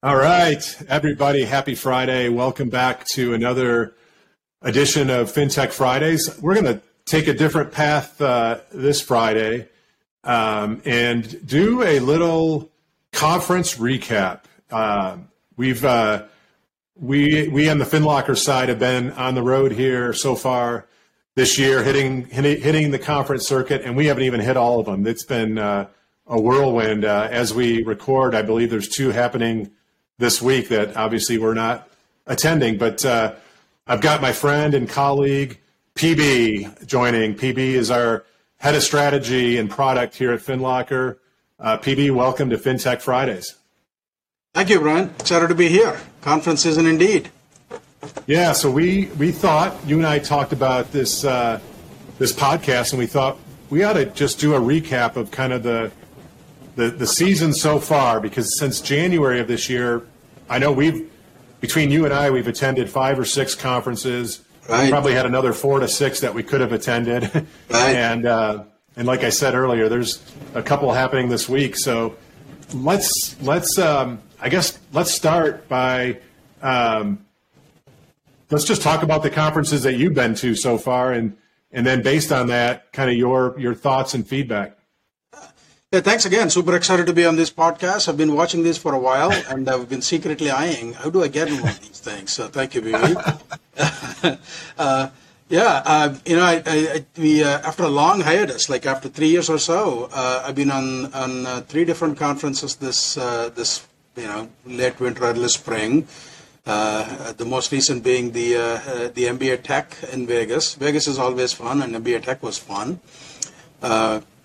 All right, everybody, happy Friday. Welcome back to another edition of FinTech Fridays. We're going to take a different path uh, this Friday um, and do a little conference recap. Uh, we've uh, we we on the FinLocker side have been on the road here so far this year, hitting hitting the conference circuit, and we haven't even hit all of them. It's been uh, a whirlwind. Uh, as we record, I believe there's two happening this week that obviously we're not attending. But uh, I've got my friend and colleague PB joining. PB is our head of strategy and product here at FinLocker. Uh, PB, welcome to FinTech Fridays. Thank you, Brian. Excited to be here. Conference season indeed. Yeah, so we we thought you and I talked about this uh, this podcast, and we thought we ought to just do a recap of kind of the the, the season so far because since January of this year, I know we've between you and I we've attended five or six conferences. Right. We probably had another four to six that we could have attended. Right. and uh, and like I said earlier, there's a couple happening this week. So let's let's um, I guess let's start by um, let's just talk about the conferences that you've been to so far, and and then based on that, kind of your your thoughts and feedback. Yeah, thanks again. Super excited to be on this podcast. I've been watching this for a while, and I've been secretly eyeing how do I get in one of these things. So thank you, baby. uh, yeah, uh, you know, I, I, we uh, after a long hiatus, like after three years or so, uh, I've been on on uh, three different conferences this uh, this you know late winter, early spring. the most recent being the the MBA Tech in Vegas. Vegas is always fun, and MBA Tech was fun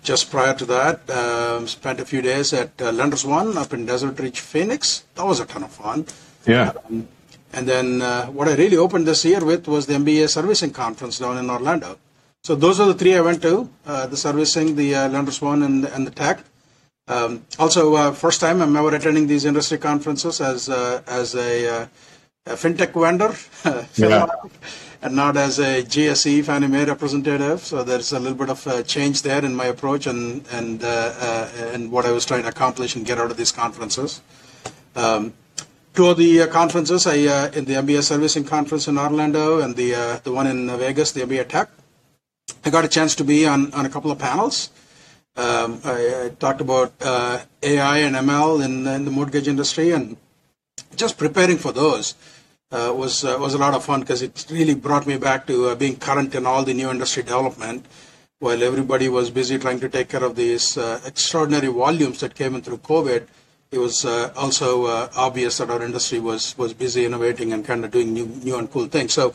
just prior to that, um, spent a few days at uh, Lenders One up in Desert Ridge, Phoenix. That was a ton of fun. Yeah. Um, and then uh, what I really opened this year with was the MBA Servicing Conference down in Orlando. So those are the three I went to: uh, the servicing, the uh, Lenders One, and, and the tech. Um, also, uh, first time I'm ever attending these industry conferences as uh, as a, uh, a fintech vendor. yeah and not as a GSE Fannie Mae representative. So there's a little bit of a change there in my approach and and uh, uh, and what I was trying to accomplish and get out of these conferences. Um, two of the uh, conferences, I uh, in the MBA Servicing Conference in Orlando and the uh, the one in Vegas, the MBA Tech. I got a chance to be on on a couple of panels. Um, I, I, talked about uh, AI and ML in, in the mortgage industry and just preparing for those uh, was uh, was a lot of fun because it really brought me back to uh, being current in all the new industry development. While everybody was busy trying to take care of these uh, extraordinary volumes that came in through COVID, it was uh, also uh, obvious that our industry was was busy innovating and kind of doing new new and cool things. So.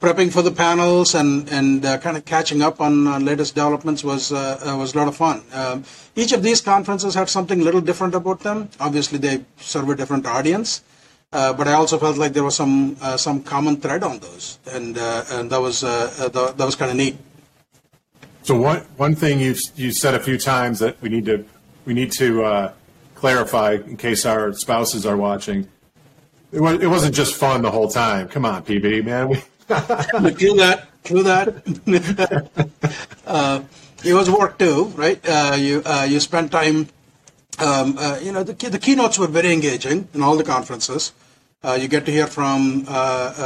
Prepping for the panels and and kind of catching up on latest developments was was a lot of fun. Um, each of these conferences had something a little different about them. Obviously, they serve a different audience, uh, but I also felt like there was some uh, some common thread on those, and uh, and that was uh, uh, that, that was kind of neat. So one one thing you you said a few times that we need to we need to clarify in case our spouses are watching. It, was, it wasn't just fun the whole time. Come on, PB man. We true that. True that. it was work too, right? you you spend time um, uh, you know, the, the keynotes were very engaging in all the conferences. Uh, you get to hear from, uh, uh,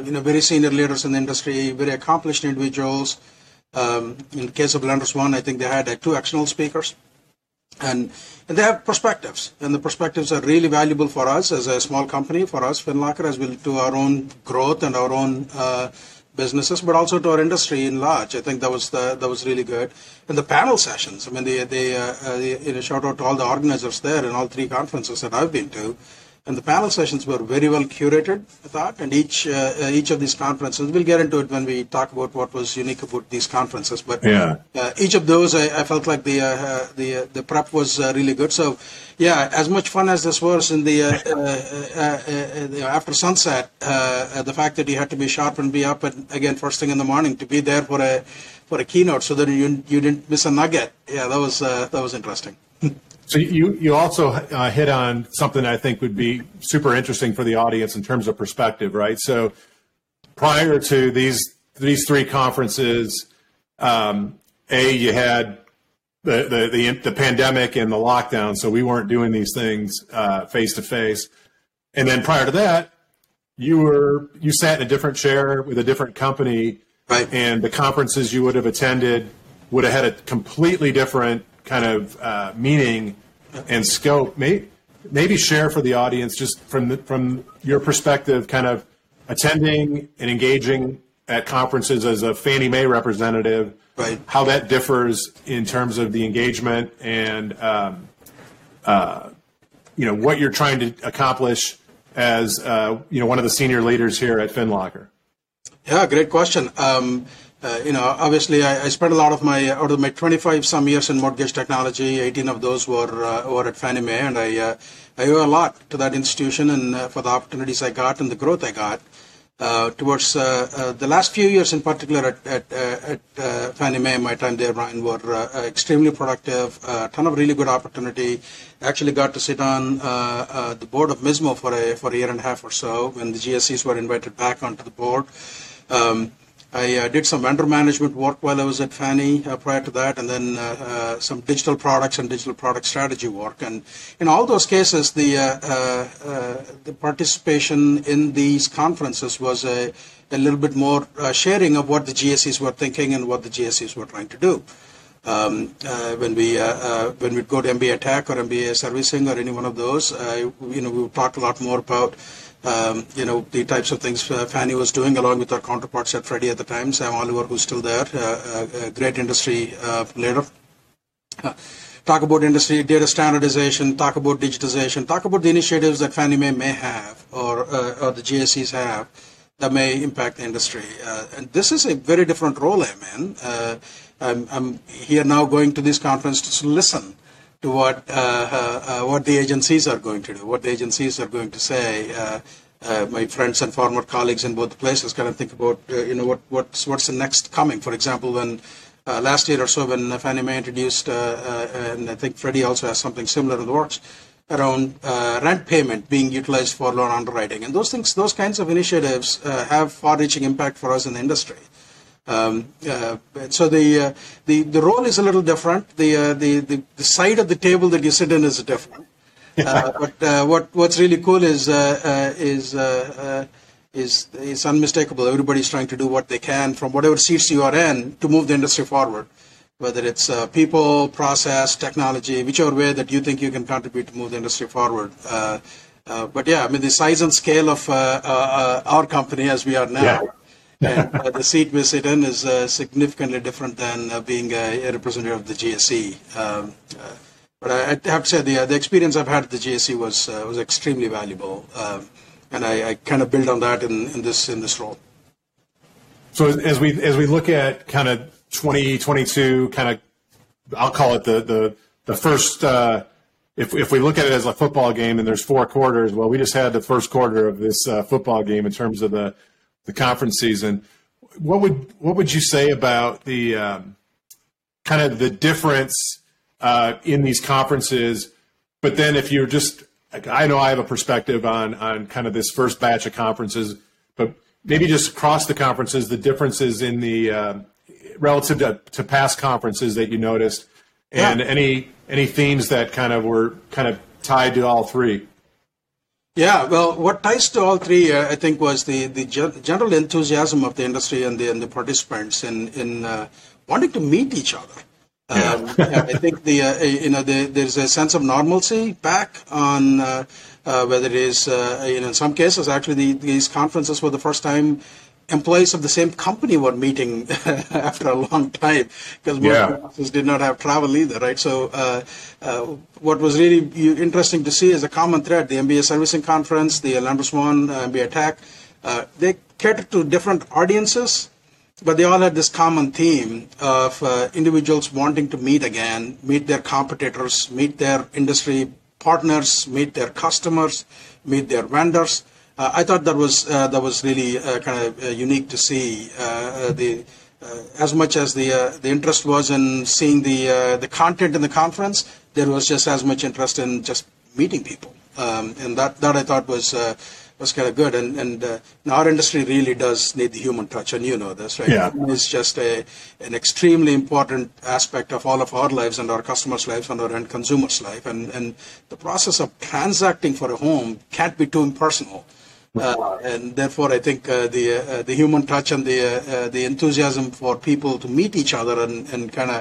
uh, you know, very senior leaders in the industry, very accomplished individuals. Um, in the case of Lenders One, I think they had two external speakers. And, and they have perspectives, and the perspectives are really valuable for us as a small company, for us, FinLocker, as well to our own growth and our own businesses, but also to our industry in large. I think that was the, that was really good. And the panel sessions. I mean, they they, uh, uh, you know, shout out to all the organizers there in all three conferences that I've been to. And the panel sessions were very well curated, I thought, and each uh, uh, each of these conferences, we'll get into it when we talk about what was unique about these conferences. But yeah. uh, each of those, I, I felt like the uh, uh the uh, the prep was really good. So, yeah, as much fun as this was in the after sunset, the fact that you had to be sharp and be up and again first thing in the morning to be there for a for a keynote, so that you you didn't miss a nugget. Yeah, that was that was interesting. So you you also uh, hit on something I think would be super interesting for the audience in terms of perspective, right? So prior to these these three conferences, um, a you had the, the, the the pandemic and the lockdown, so we weren't doing these things face to face. and then prior to that, you were you sat in a different chair with a different company, right? And the conferences you would have attended would have had a completely different kind of uh, meaning and scope. Maybe, maybe share for the audience just from the, from your perspective, kind of attending and engaging at conferences as a Fannie Mae representative, right. how that differs in terms of the engagement and um, uh, you know what you're trying to accomplish as uh, you know one of the senior leaders here at FinLocker. Yeah, great question. Um, uh, you know, obviously, I, I, spent a lot of my out of my 25 some years in mortgage technology. 18 of those were uh, were at Fannie Mae, and I uh, I owe a lot to that institution and uh, for the opportunities I got and the growth I got. Uh, towards uh, the last few years, in particular at at, at Fannie Mae, my time there, Brian, were extremely productive. A ton of really good opportunity. Actually, got to sit on the board of MISMO for a for a year and a half or so when the GSEs were invited back onto the board. Um, I uh, did some vendor management work while I was at Fannie uh, prior to that, and then uh, uh some digital products and digital product strategy work. And in all those cases, the uh, uh, the participation in these conferences was a, a little bit more sharing of what the GSEs were thinking and what the GSEs were trying to do. Um, when we when we go to MBA Tech or MBA Servicing or any one of those, you know, we talk a lot more about um, you know, the types of things uh, Fannie was doing along with our counterparts at Freddie at the time, Sam Oliver, who's still there, uh, a great industry uh, leader. Uh, talk about industry data standardization, talk about digitization, talk about the initiatives that Fannie Mae may have or, uh, or the GSEs have that may impact the industry. Uh, and this is a very different role I'm in. I'm, I'm, here now going to this conference to listen to what uh, uh, uh, what the agencies are going to do, what the agencies are going to say. Uh, my friends and former colleagues in both places kind of think about, uh, you know, what, what's, what's the next coming. For example, when uh, last year or so, when Fannie Mae introduced, and I think Freddie also has something similar in the works, around rent payment being utilized for loan underwriting. And those things, those kinds of initiatives have far-reaching impact for us in the industry. Um, uh, so the, uh, the the role is a little different. The, uh, the, the the side of the table that you sit in is different. Uh, but uh, what what's really cool is uh, is is is unmistakable. Everybody's trying to do what they can from whatever seats you are in to move the industry forward. Whether it's people, process, technology, whichever way that you think you can contribute to move the industry forward. but yeah, I mean the size and scale of our company as we are now. Yeah and uh, the seat we sit in is uh, significantly different than uh, being a, representative of the GSE. Um, uh, but I, I, have to say the uh, the experience I've had at the GSE was uh, was extremely valuable, um, and I, I, kind of build on that in, in this in this role. So as we as we look at kind of 2022, kind of I'll call it the the the first. if, if we look at it as a football game and there's four quarters, well, we just had the first quarter of this football game in terms of the the conference season. What would what would you say about the um, kind of the difference uh, in these conferences? But then, if you're just, I know I have a perspective on on kind of this first batch of conferences, but maybe just across the conferences, the differences in the uh, relative to, to past conferences that you noticed, and yeah. any any themes that kind of were kind of tied to all three. Yeah, well, what ties to all three, uh, I think, was the, the general enthusiasm of the industry and the, and the participants in, in uh, wanting to meet each other. Um, yeah. I think the uh, you know the, there's a sense of normalcy back on uh, uh, whether it is uh, you know in some cases actually the, these conferences were the first time employees of the same company were meeting after a long time because most yeah. offices did not have travel either, right? So, uh, uh, what was really interesting to see is a common thread: the MBA Servicing Conference, the Lenders One, uh, MBA Tech. Uh, they catered to different audiences, but they all had this common theme of uh, individuals wanting to meet again, meet their competitors, meet their industry partners, meet their customers, meet their vendors Uh, I thought that was uh, that was really uh, kind of uh, unique to see uh, the. as much as the the interest was in seeing the the content in the conference, there was just as much interest in just meeting people, um, and that that I thought was was kind of good. And, and uh, our industry really does need the human touch, and you know this, right? Yeah. It's just a, an extremely important aspect of all of our lives and our customers' lives and our end consumers' life. And, and the process of transacting for a home can't be too impersonal. Uh, and therefore, I think uh, the uh, the human touch and the uh, the enthusiasm for people to meet each other and, and kind of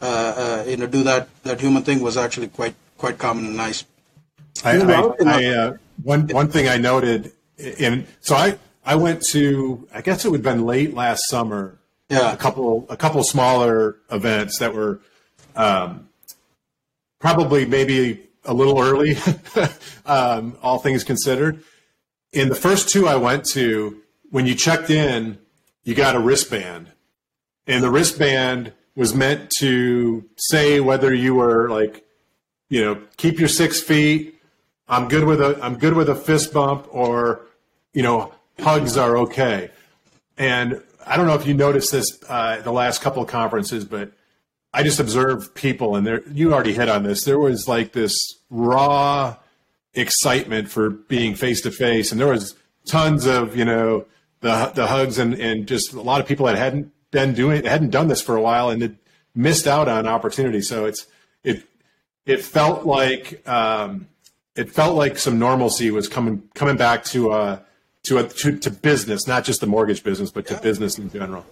uh, uh, you know do that that human thing was actually quite quite common and nice. I, I, I one one thing I noted in so I I went to I guess it would have been late last summer. Yeah, a couple a couple smaller events that were um, probably maybe a little early, um, all things considered. In the first two I went to, when you checked in, you got a wristband, and the wristband was meant to say whether you were like, you know, keep your six feet. I'm good with a I'm good with a fist bump, or you know, hugs are okay. And I don't know if you noticed this uh, the last couple of conferences, but I just observed people, and there you already hit on this. There was like this raw excitement for being face to face, and there was tons of you know the the hugs and and just a lot of people that hadn't been doing hadn't done this for a while and had missed out on opportunity. So it's it it felt like um, it felt like some normalcy was coming coming back to uh to a to, to business, not just the mortgage business, but to business in general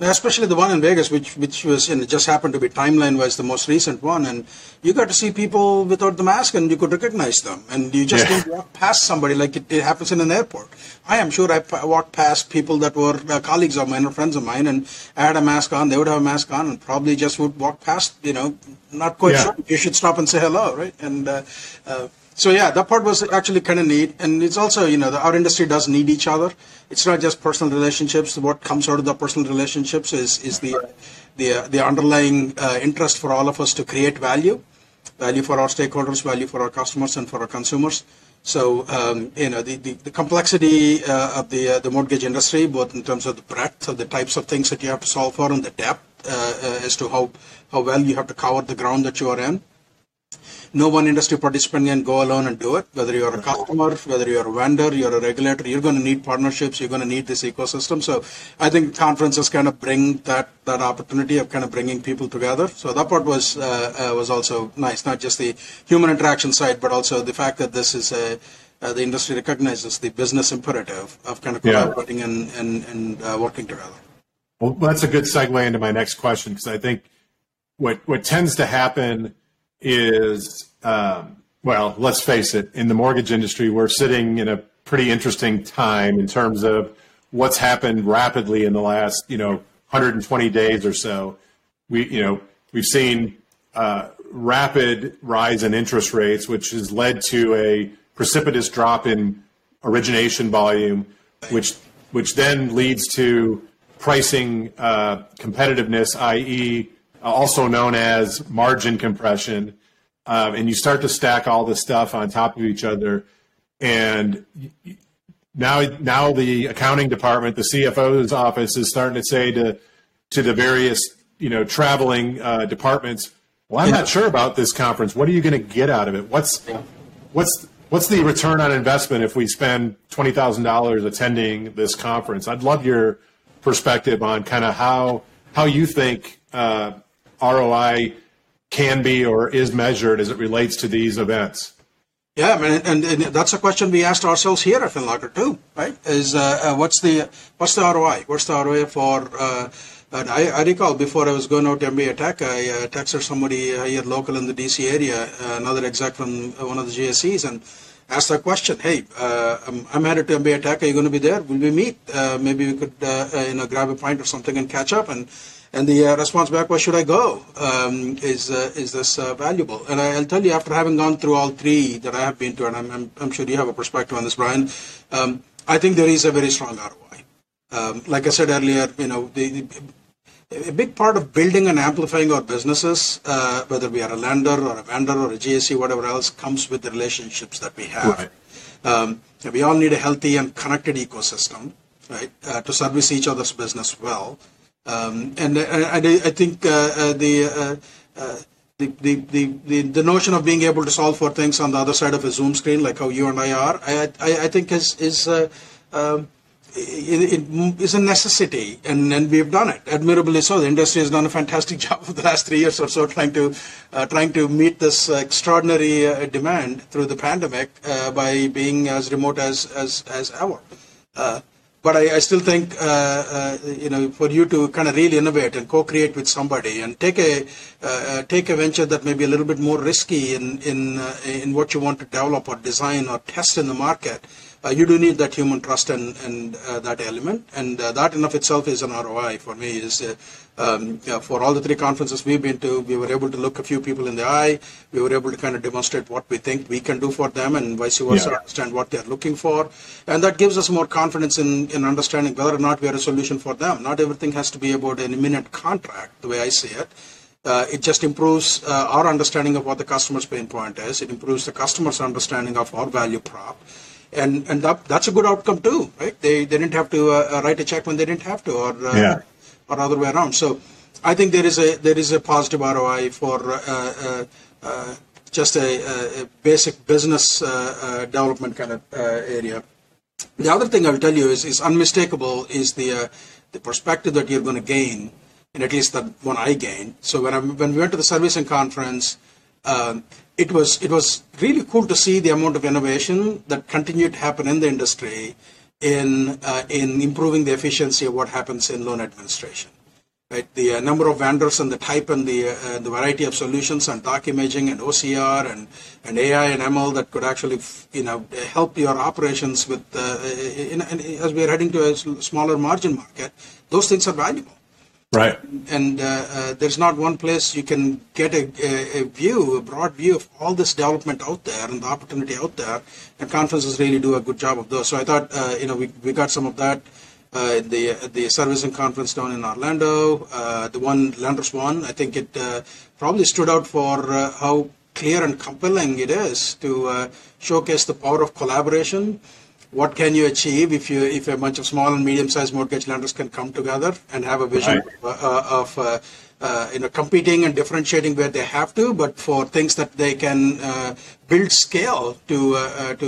especially the one in Vegas, which which was and it just happened to be timeline wise the most recent one, and you got to see people without the mask and you could recognize them, and you just yeah. didn't walk past somebody like it, it, happens in an airport. I am sure I walked past people that were uh, colleagues of mine or friends of mine, and I had a mask on, they would have a mask on, and probably just would walk past, you know, not quite yeah. sure. You should stop and say hello, right? And uh, uh, so yeah, that part was actually kind of neat, and it's also you know the, our industry does need each other. It's not just personal relationships. What comes out of the personal relationships is is the the uh, the underlying uh, interest for all of us to create value, value for our stakeholders, value for our customers, and for our consumers. So um, you know the, the, the complexity uh, of the uh, the mortgage industry, both in terms of the breadth of the types of things that you have to solve for, and the depth uh, uh, as to how how well you have to cover the ground that you are in no one industry participant can go alone and do it. Whether you're a customer, whether you're a vendor, you're a regulator, you're going to need partnerships. You're going to need this ecosystem. So I think conferences kind of bring that that opportunity of kind of bringing people together. So that part was uh, uh, was also nice. Not just the human interaction side, but also the fact that this is a uh, the industry recognizes the business imperative of kind of collaborating yeah. and, and, and uh, working together. Well, that's a good segue into my next question because I think what what tends to happen is, um, well, let's face it, in the mortgage industry, we're sitting in a pretty interesting time in terms of what's happened rapidly in the last, you know, 120 days or so. We, you know, we've seen uh, rapid rise in interest rates, which has led to a precipitous drop in origination volume, which which then leads to pricing uh, competitiveness, i.e., also known as margin compression. Um, and you start to stack all this stuff on top of each other. And now, now the accounting department, the CFO's office, is starting to say to to the various you know traveling uh, departments, "Well, I'm not sure about this conference. What are you going to get out of it? What's what's what's the return on investment if we spend twenty thousand dollars attending this conference?" I'd love your perspective on kind of how how you think uh, ROI can be or is measured as it relates to these events? Yeah, and, and, and that's a question we asked ourselves here at FinLocker too, right? Is uh, uh, what's the what's the ROI? What's the ROI for? Uh, I, I, recall before I was going out to MBA Tech, I uh, texted somebody here local in the DC area, uh, another exec from one of the GSEs, and asked that question. Hey, uh, I'm, I'm, headed to MBA Tech. Are you going to be there? Will we meet? maybe we could, you know, grab a pint or something and catch up. And and the uh, response back was, should I go? Um, is, uh, is this uh, valuable? And I, will tell you, after having gone through all three that I have been to, and I'm, I'm, I'm sure you have a perspective on this, Brian, um, I think there is a very strong ROI. Um, like I said earlier, you know, the, the, a big part of building and amplifying our businesses, uh, whether we are a lender or a vendor or a GSE, whatever else, comes with the relationships that we have. Right. Um, we all need a healthy and connected ecosystem, right, uh, to service each other's business well. Um, and, I, I think uh, uh the uh, uh, the, the, the, the, notion of being able to solve for things on the other side of a Zoom screen, like how you and I are, I, I, I think is, is uh, um, it, it is a necessity, and, and we've done it. Admirably so, the industry has done a fantastic job for the last three years or so, trying to uh, trying to meet this extraordinary uh, demand through the pandemic uh, by being as remote as as as ever. Uh, but I, I, still think uh, uh, you know for you to kind of really innovate and co-create with somebody and take a take a venture that may be a little bit more risky in in in what you want to develop or design or test in the market uh, you do need that human trust and, and uh, that element. And uh, that in of itself is an ROI for me. Is um, yeah, for all the three conferences we've been to, we were able to look a few people in the eye. We were able to kind of demonstrate what we think we can do for them, and vice versa, yeah. understand what they're looking for, and that gives us more confidence in in understanding whether or not we are a solution for them. Not everything has to be about an imminent contract, the way I see it. Uh, it just improves uh, our understanding of what the customer's pain point is. It improves the customer's understanding of our value prop and and that, that's a good outcome too, right? They, they didn't have to uh, uh write a check when they didn't have to, or uh, yeah. or other way around. So I think there is a there is a positive ROI for uh, uh, just a, a, basic business development kind of area. The other thing I'll tell you is is unmistakable is the the perspective that you're going to gain, and at least the one I gained. So when I when we went to the servicing conference. Um, it was it was really cool to see the amount of innovation that continued to happen in the industry in uh, in improving the efficiency of what happens in loan administration. Right, the uh, number of vendors and the type and the uh, the variety of solutions and doc imaging and OCR and, and AI and ML that could actually you know help your operations with uh, in, in, as we are heading to a smaller margin market. Those things are valuable. Right. And uh, uh, there's not one place you can get a, a, a, view, a broad view of all this development out there and the opportunity out there. And conferences really do a good job of those. So I thought, uh, you know, we, we got some of that. Uh, the the servicing conference down in Orlando, uh, the one Lenders One, I think it uh, probably stood out for how clear and compelling it is to showcase the power of collaboration what can you achieve if you if a bunch of small and medium-sized mortgage lenders can come together and have a vision right. of, uh, of uh, uh, you know competing and differentiating where they have to, but for things that they can uh, build scale to uh, uh, to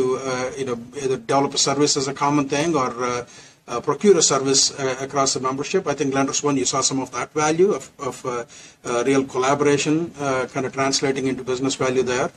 you know either develop a service as a common thing or procure a service across the membership. I think Lenders One, you saw some of that value of, of real collaboration, kind of translating into business value there.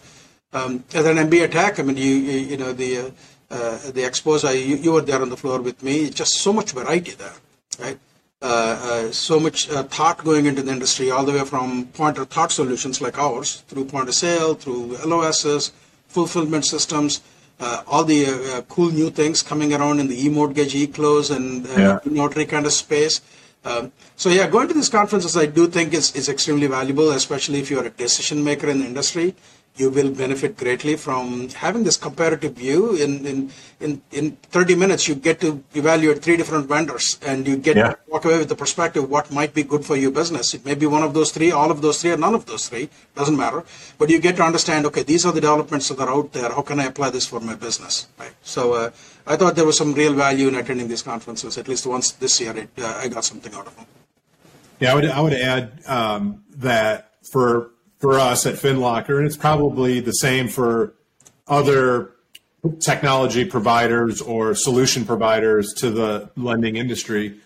Um, and then MBA Tech, I mean, you, you, you know, the uh, the expose, you, you, were there on the floor with me. Just so much variety there, right? Uh, uh, so much uh, thought going into the industry, all the way from point of thought solutions like ours, through point of sale, through LOSs, fulfillment systems, uh, all the uh, cool new things coming around in the e-mortgage, e-close, and yeah. notary kind of space. Um, so yeah, going to these conferences, I do think is, is extremely valuable, especially if you're a decision maker in the industry you will benefit greatly from having this comparative view. In, in, in, in 30 minutes, you get to evaluate three different vendors and you get yeah. to walk away with the perspective what might be good for your business. It may be one of those three, all of those three, or none of those three. Doesn't matter. But you get to understand, okay, these are the developments that are out there. How can I apply this for my business? Right. So uh, I thought there was some real value in attending these conferences. At least once this year, it, uh, I got something out of them. Yeah, I would, I would add um, that for for us at FinLocker, and it's probably the same for other technology providers or solution providers to the lending industry.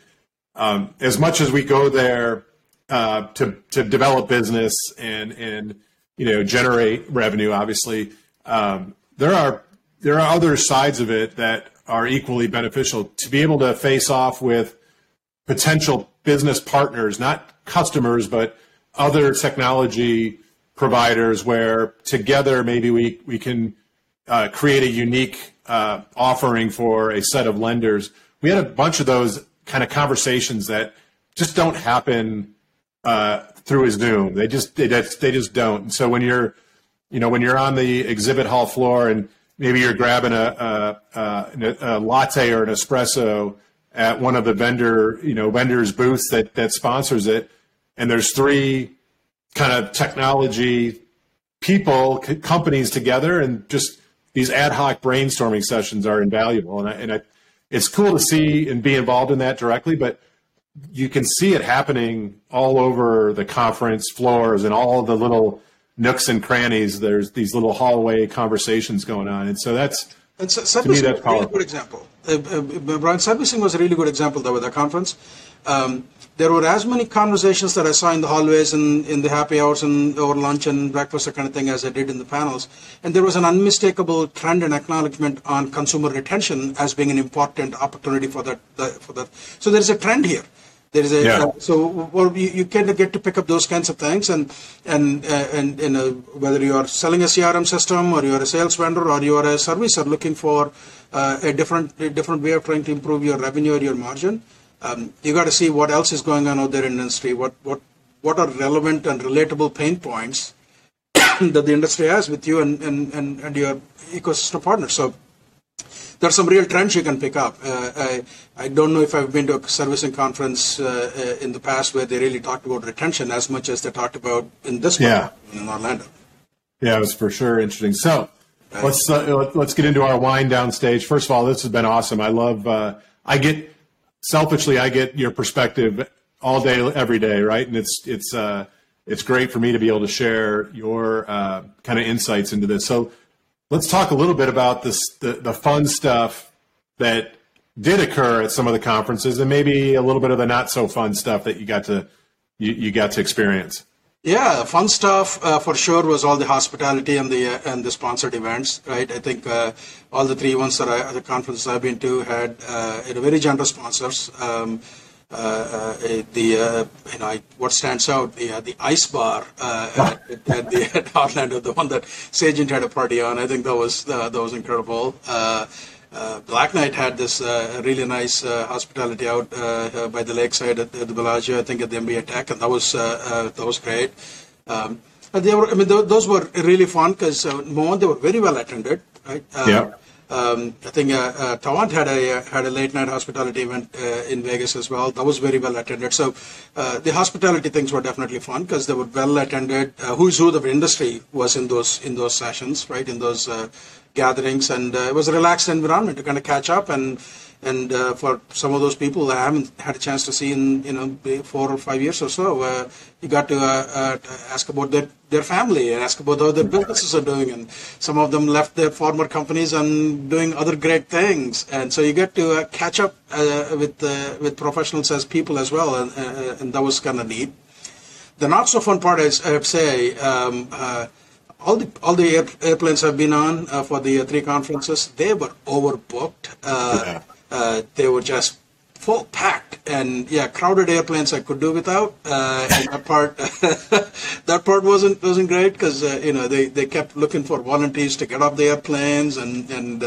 Um, as much as we go there uh, to to develop business and and you know generate revenue, obviously um, there are there are other sides of it that are equally beneficial to be able to face off with potential business partners, not customers, but other technology providers where together maybe we, we can uh, create a unique uh, offering for a set of lenders. We had a bunch of those kind of conversations that just don't happen uh, through a Zoom. They just they, they just don't. And so when you're you know when you're on the exhibit hall floor and maybe you're grabbing a, a, a, a latte or an espresso at one of the vendor you know vendors booths that that sponsors it, and there's three kind of technology people, c- companies together, and just these ad hoc brainstorming sessions are invaluable. And, I, and I, it's cool to see and be involved in that directly, but you can see it happening all over the conference floors and all the little nooks and crannies. There's these little hallway conversations going on, and so that's and so, servicing was a really good example. Uh, uh, Brian, servicing was a really good example though at the conference. Um, there were as many conversations that I saw in the hallways and in the happy hours and over lunch and breakfast, that kind of thing, as I did in the panels. And there was an unmistakable trend and acknowledgement on consumer retention as being an important opportunity for that. For that. So there is a trend here. There is a yeah. uh, so well you, you kind of get to pick up those kinds of things and and uh, and, and uh, whether you are selling a CRM system or you are a sales vendor or you are a servicer looking for uh, a different a different way of trying to improve your revenue or your margin um, you got to see what else is going on out there in the industry. What what what are relevant and relatable pain points that the industry has with you and, and, and, and your ecosystem partners. So there are some real trends you can pick up. Uh, I, I don't know if I've been to a servicing conference uh, uh, in the past where they really talked about retention as much as they talked about in this one yeah. in Orlando. Yeah, it was for sure interesting. So let's uh, let's get into our wind down stage. First of all, this has been awesome. I love. Uh, I get selfishly, I get your perspective all day, every day, right? And it's it's uh, it's great for me to be able to share your uh, kind of insights into this. So let's talk a little bit about this the, the fun stuff that did occur at some of the conferences, and maybe a little bit of the not so fun stuff that you got to you, you got to experience. Yeah, fun stuff uh, for sure was all the hospitality and the uh, and the sponsored events, right? I think uh, all the three ones that I, the conferences I've been to had uh, very generous sponsors. Um, uh, uh, the you know what stands out the the ice bar at, at, the at Orlando, the one that Sagent had a party on. I think that was that was incredible. Uh, Black Knight had this uh, really nice uh, hospitality out uh, by the lakeside at, at, the Bellagio, I think at the MBA Tech, and that was uh, uh, that was great. Um, and they were, I mean, th- those were really fun because uh, one, they were very well attended, right? yeah. Um, I think uh, uh, Tavant had a had a late night hospitality event uh, in Vegas as well. That was very well attended. So the hospitality things were definitely fun because they were well attended. who's who the industry was in those in those sessions, right? In those gatherings, and uh, it was a relaxed environment to kind of catch up. And and uh, for some of those people I haven't had a chance to see in you know four or five years or so, uh, you got to uh, uh, ask about their their family and ask about how their businesses are doing. And some of them left their former companies and doing other great things. And so you get to uh, catch up with with professionals as people as well, and, and that was kind of neat. The not so fun part is I have to say. Um, all the all the airplanes I've been on uh, for the uh, three conferences, they were overbooked. Uh, yeah. Uh, they were just full packed, and yeah, crowded airplanes I could do without. Uh, and that part that part wasn't wasn't great because uh, you know they, they kept looking for volunteers to get off the airplanes, and and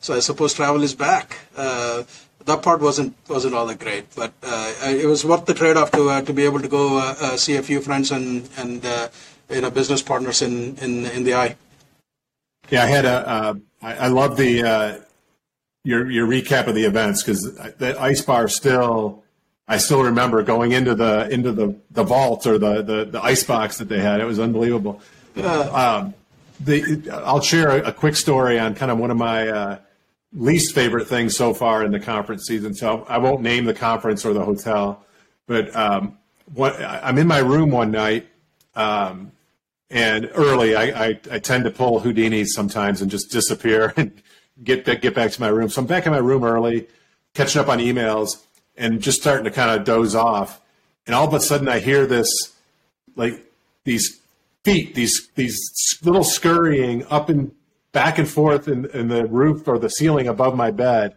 so I suppose travel is back that part wasn't wasn't all that great, but uh, it was worth the trade-off to uh, to be able to go uh, see a few friends and and you know business partners in in in the eye. Yeah, I had a. Uh, I, I love the uh, your your recap of the events because the ice bar still. I still remember going into the into the, the vault or the, the, the ice box that they had. It was unbelievable. Um, the, I'll share a, a, quick story on kind of one of my uh, least favorite things so far in the conference season. So I won't name the conference or the hotel, but um, what, I'm in my room one night um, and early, I, I, I, tend to pull Houdinis sometimes and just disappear and get back, get back to my room. So I'm back in my room early, catching up on emails, and just starting to kind of doze off. And all of a sudden, I hear this, like these feet, these these little scurrying up and back and forth in, in the roof or the ceiling above my bed.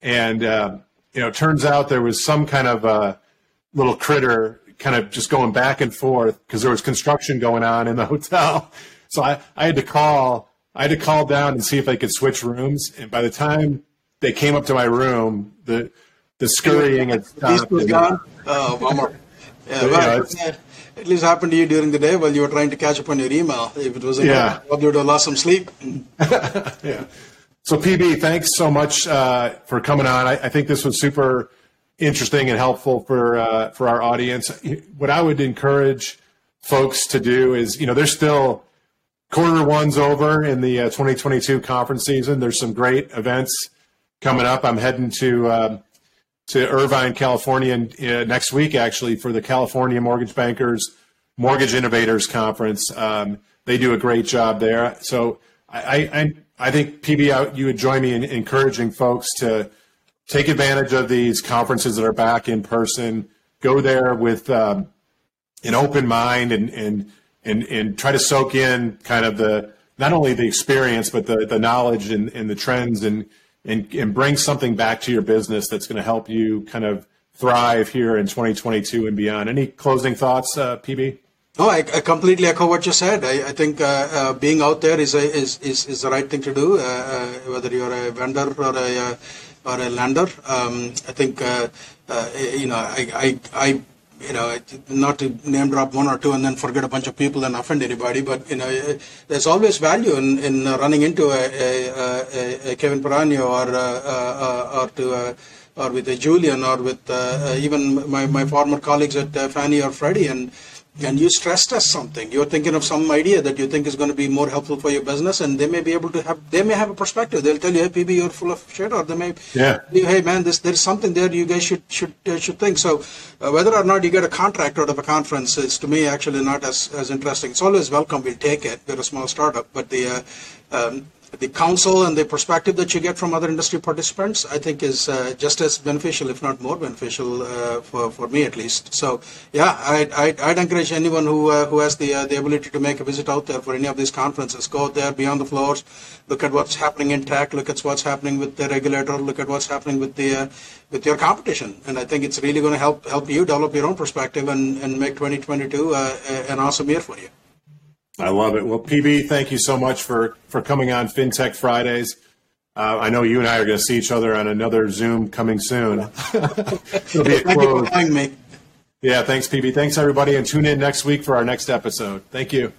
And uh, you know, turns out there was some kind of a little critter kind of just going back and forth because there was construction going on in the hotel. So I, I had to call I had to call down and see if I could switch rooms. And by the time they came up to my room, the the scurrying had stopped. was gone. Oh, bummer. Yeah, so, well, you know, at least happened to you during the day while you were trying to catch up on your email. If it wasn't, yeah, you would have lost some sleep. yeah. So PB, thanks so much uh, for coming on. I, I think this was super interesting and helpful for uh, for our audience. What I would encourage folks to do is, you know, there's still quarter one's over in the uh, 2022 conference season. There's some great events coming up. I'm heading to um, to Irvine, California, uh, next week actually for the California Mortgage Bankers Mortgage Innovators Conference. Um, they do a great job there. So I, I, I think PB, you would join me in encouraging folks to take advantage of these conferences that are back in person. Go there with um, an open mind and, and and and try to soak in kind of the not only the experience but the the knowledge and, and the trends and and and bring something back to your business that's going to help you kind of thrive here in 2022 and beyond. Any closing thoughts, uh, PB? No, I, I, completely echo what you said. I, I think uh, uh, being out there is, a, is, is is the right thing to do, uh, uh whether you're a vendor or a uh, or a lender. Um, I think you know I, I, I you know, not to name drop one or two and then forget a bunch of people and offend anybody, but you know, there's always value in, in running into a, a, a Kevin Peranio or uh, or to uh, or with a Julian or with uh, even my, my former colleagues at Fannie or Freddie and and you stress test something. You're thinking of some idea that you think is going to be more helpful for your business and they may be able to have they may have a perspective. They'll tell you hey pb you're full of shit or they may yeah. you, hey man this there's something there you guys should should uh, should think. So uh, whether or not you get a contract out of a conference is to me actually not as as interesting. It's always welcome. We'll take it. We're a small startup but the uh, um, the counsel and the perspective that you get from other industry participants, I think, is uh, just as beneficial, if not more beneficial, uh, for, for me at least. So, yeah, I'd, I'd, I'd encourage anyone who uh, who has the uh, the ability to make a visit out there for any of these conferences, go out there, be on the floors, look at what's happening in tech, look at what's happening with the regulator, look at what's happening with the uh, with your competition, and I think it's really going to help help you develop your own perspective and, and make 2022 uh, an awesome year for you. I love it. Well, PB, thank you so much for for coming on FinTech Fridays. Uh, I know you and I are going to see each other on another Zoom coming soon. It'll be Thank you for having me. Yeah, thanks, PB. Thanks, everybody, and tune in next week for our next episode. Thank you.